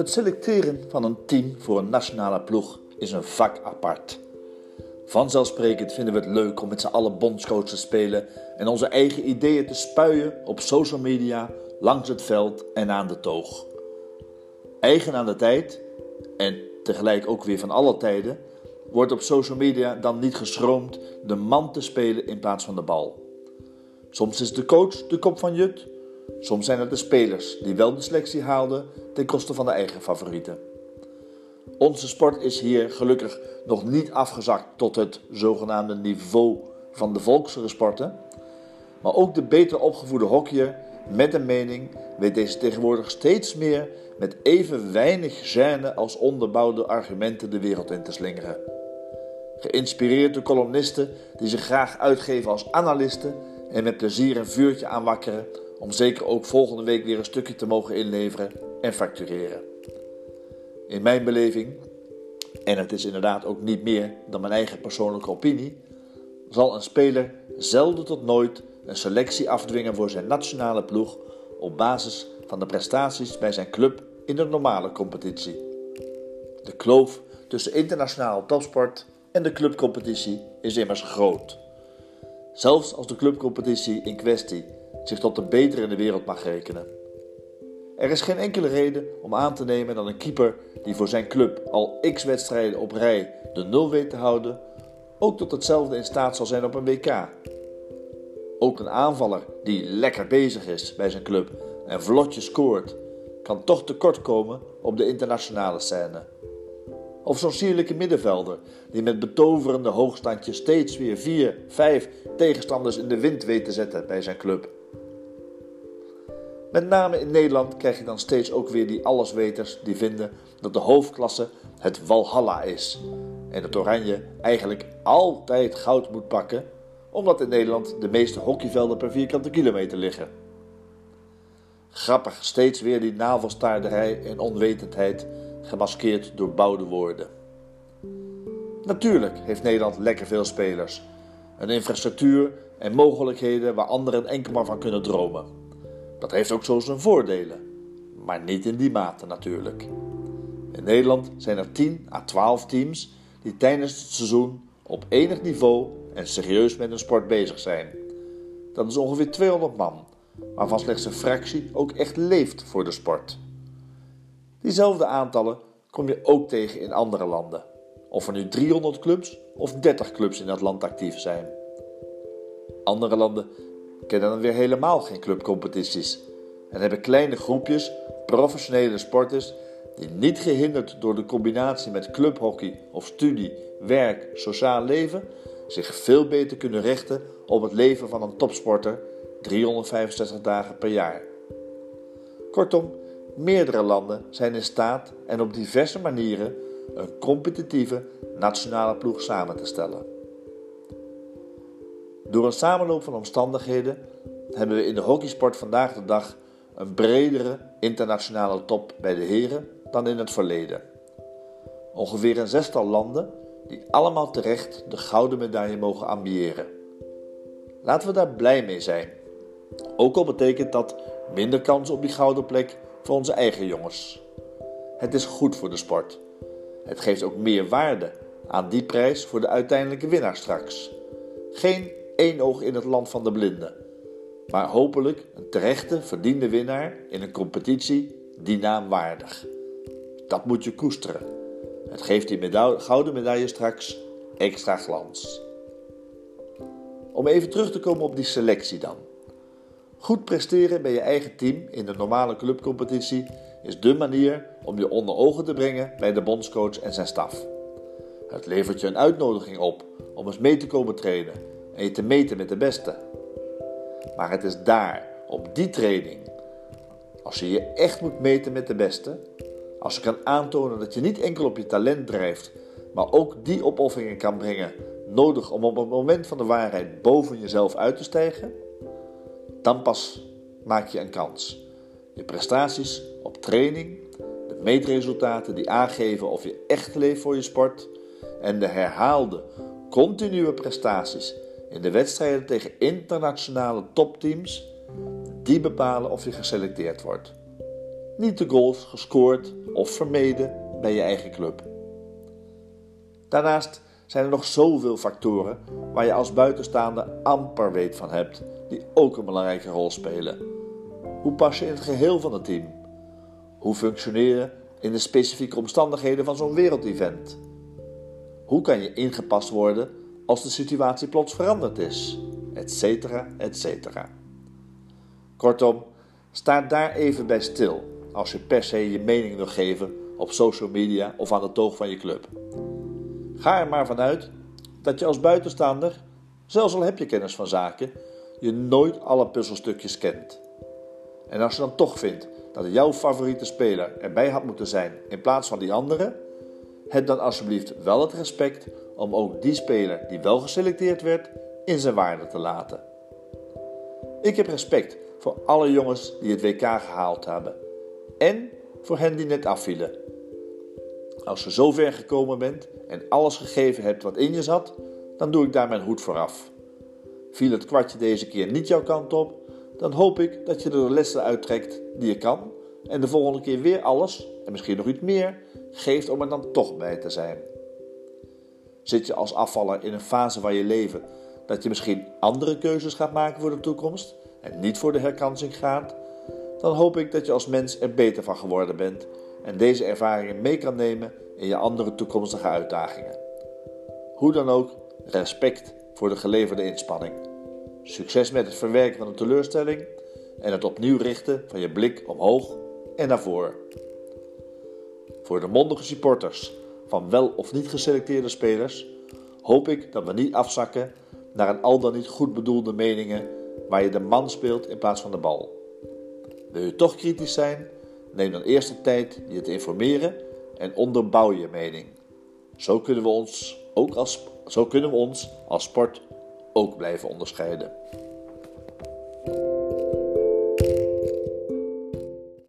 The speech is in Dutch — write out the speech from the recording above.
Het selecteren van een team voor een nationale ploeg is een vak apart. Vanzelfsprekend vinden we het leuk om met z'n allen bondscoach te spelen en onze eigen ideeën te spuien op social media, langs het veld en aan de toog. Eigen aan de tijd en tegelijk ook weer van alle tijden wordt op social media dan niet geschroomd de man te spelen in plaats van de bal. Soms is de coach de kop van Jut, soms zijn het de spelers die wel de selectie haalden ten koste van de eigen favorieten. Onze sport is hier gelukkig nog niet afgezakt tot het zogenaamde niveau van de volksere sporten. Maar ook de beter opgevoede hockeyer met een mening weet deze tegenwoordig steeds meer met even weinig gêne als onderbouwde argumenten de wereld in te slingeren. Geïnspireerd door columnisten die zich graag uitgeven als analisten en met plezier een vuurtje aanwakkeren om zeker ook volgende week weer een stukje te mogen inleveren en factureren. In mijn beleving, en het is inderdaad ook niet meer dan mijn eigen persoonlijke opinie, zal een speler zelden tot nooit een selectie afdwingen voor zijn nationale ploeg op basis van de prestaties bij zijn club in de normale competitie. De kloof tussen internationale topsport en de clubcompetitie is immers groot. Zelfs als de clubcompetitie in kwestie zich tot de betere in de wereld mag rekenen. Er is geen enkele reden om aan te nemen dat een keeper die voor zijn club al x wedstrijden op rij de nul weet te houden, ook tot hetzelfde in staat zal zijn op een WK. Ook een aanvaller die lekker bezig is bij zijn club en vlotjes scoort, kan toch tekortkomen op de internationale scène. Of zo'n sierlijke middenvelder die met betoverende hoogstandjes steeds weer vier, vijf tegenstanders in de wind weet te zetten bij zijn club. Met name in Nederland krijg je dan steeds ook weer die allesweters die vinden dat de hoofdklasse het Walhalla is. En dat Oranje eigenlijk altijd goud moet pakken, omdat in Nederland de meeste hockeyvelden per vierkante kilometer liggen. Grappig, steeds weer die navelstaarderij en onwetendheid, gemaskeerd door bouwde woorden. Natuurlijk heeft Nederland lekker veel spelers, een infrastructuur en mogelijkheden waar anderen enkel maar van kunnen dromen. Dat heeft ook zo zijn voordelen, maar niet in die mate natuurlijk. In Nederland zijn er 10 à 12 teams die tijdens het seizoen op enig niveau en serieus met hun sport bezig zijn. Dat is ongeveer 200 man, waarvan slechts een fractie ook echt leeft voor de sport. Diezelfde aantallen kom je ook tegen in andere landen, of er nu 300 clubs of 30 clubs in dat land actief zijn. Andere landen kennen dan weer helemaal geen clubcompetities en hebben kleine groepjes professionele sporters die niet gehinderd door de combinatie met clubhockey of studie, werk, sociaal leven zich veel beter kunnen richten op het leven van een topsporter 365 dagen per jaar. Kortom, meerdere landen zijn in staat en op diverse manieren een competitieve nationale ploeg samen te stellen. Door een samenloop van omstandigheden hebben we in de hockeysport vandaag de dag een bredere internationale top bij de heren dan in het verleden. Ongeveer een zestal landen die allemaal terecht de gouden medaille mogen ambiëren. Laten we daar blij mee zijn. Ook al betekent dat minder kans op die gouden plek voor onze eigen jongens. Het is goed voor de sport. Het geeft ook meer waarde aan die prijs voor de uiteindelijke winnaar straks. Geen één oog in het land van de blinden. Maar hopelijk een terechte, verdiende winnaar in een competitie die naam waardig. Dat moet je koesteren. Het geeft die gouden medaille straks extra glans. Om even terug te komen op die selectie dan. Goed presteren bij je eigen team in de normale clubcompetitie is dé manier om je onder ogen te brengen bij de bondscoach en zijn staf. Het levert je een uitnodiging op om eens mee te komen trainen en je te meten met de beste. Maar het is daar, op die training, als je je echt moet meten met de beste, als je kan aantonen dat je niet enkel op je talent drijft, maar ook die opofferingen kan brengen nodig om op het moment van de waarheid boven jezelf uit te stijgen, dan pas maak je een kans. Je prestaties op training, de meetresultaten die aangeven of je echt leeft voor je sport en de herhaalde, continue prestaties in de wedstrijden tegen internationale topteams, die bepalen of je geselecteerd wordt. niet de goals gescoord of vermeden bij je eigen club. Daarnaast zijn er nog zoveel factoren waar je als buitenstaander amper weet van hebt, die ook een belangrijke rol spelen. Hoe pas je in het geheel van het team? Hoe functioneer je in de specifieke omstandigheden van zo'n wereldevent? Hoe kan je ingepast worden als de situatie plots veranderd is? Etcetera, etcetera. Kortom, sta daar even bij stil als je per se je mening wil geven op social media of aan de toog van je club. Ga er maar vanuit dat je als buitenstaander, zelfs al heb je kennis van zaken, je nooit alle puzzelstukjes kent. En als je dan toch vindt dat jouw favoriete speler erbij had moeten zijn in plaats van die andere, heb dan alsjeblieft wel het respect om ook die speler die wel geselecteerd werd in zijn waarde te laten. Ik heb respect voor alle jongens die het WK gehaald hebben en voor hen die net afvielen. Als je zo ver gekomen bent en alles gegeven hebt wat in je zat, dan doe ik daar mijn hoed voor af. Viel het kwartje deze keer niet jouw kant op, dan hoop ik dat je er de lessen uittrekt die je kan en de volgende keer weer alles, en misschien nog iets meer, geeft om er dan toch bij te zijn. Zit je als afvaller in een fase van je leven dat je misschien andere keuzes gaat maken voor de toekomst en niet voor de herkansing gaat, dan hoop ik dat je als mens er beter van geworden bent en deze ervaringen mee kan nemen in je andere toekomstige uitdagingen. Hoe dan ook, respect voor de geleverde inspanning. Succes met het verwerken van een teleurstelling en het opnieuw richten van je blik omhoog en naar voren. Voor de mondige supporters van wel of niet geselecteerde spelers hoop ik dat we niet afzakken naar een al dan niet goed bedoelde meningen waar je de man speelt in plaats van de bal. Wil je toch kritisch zijn? Neem dan eerst de tijd je te informeren en onderbouw je mening. Zo kunnen we ons, ook als, zo kunnen we ons als sport ook blijven onderscheiden.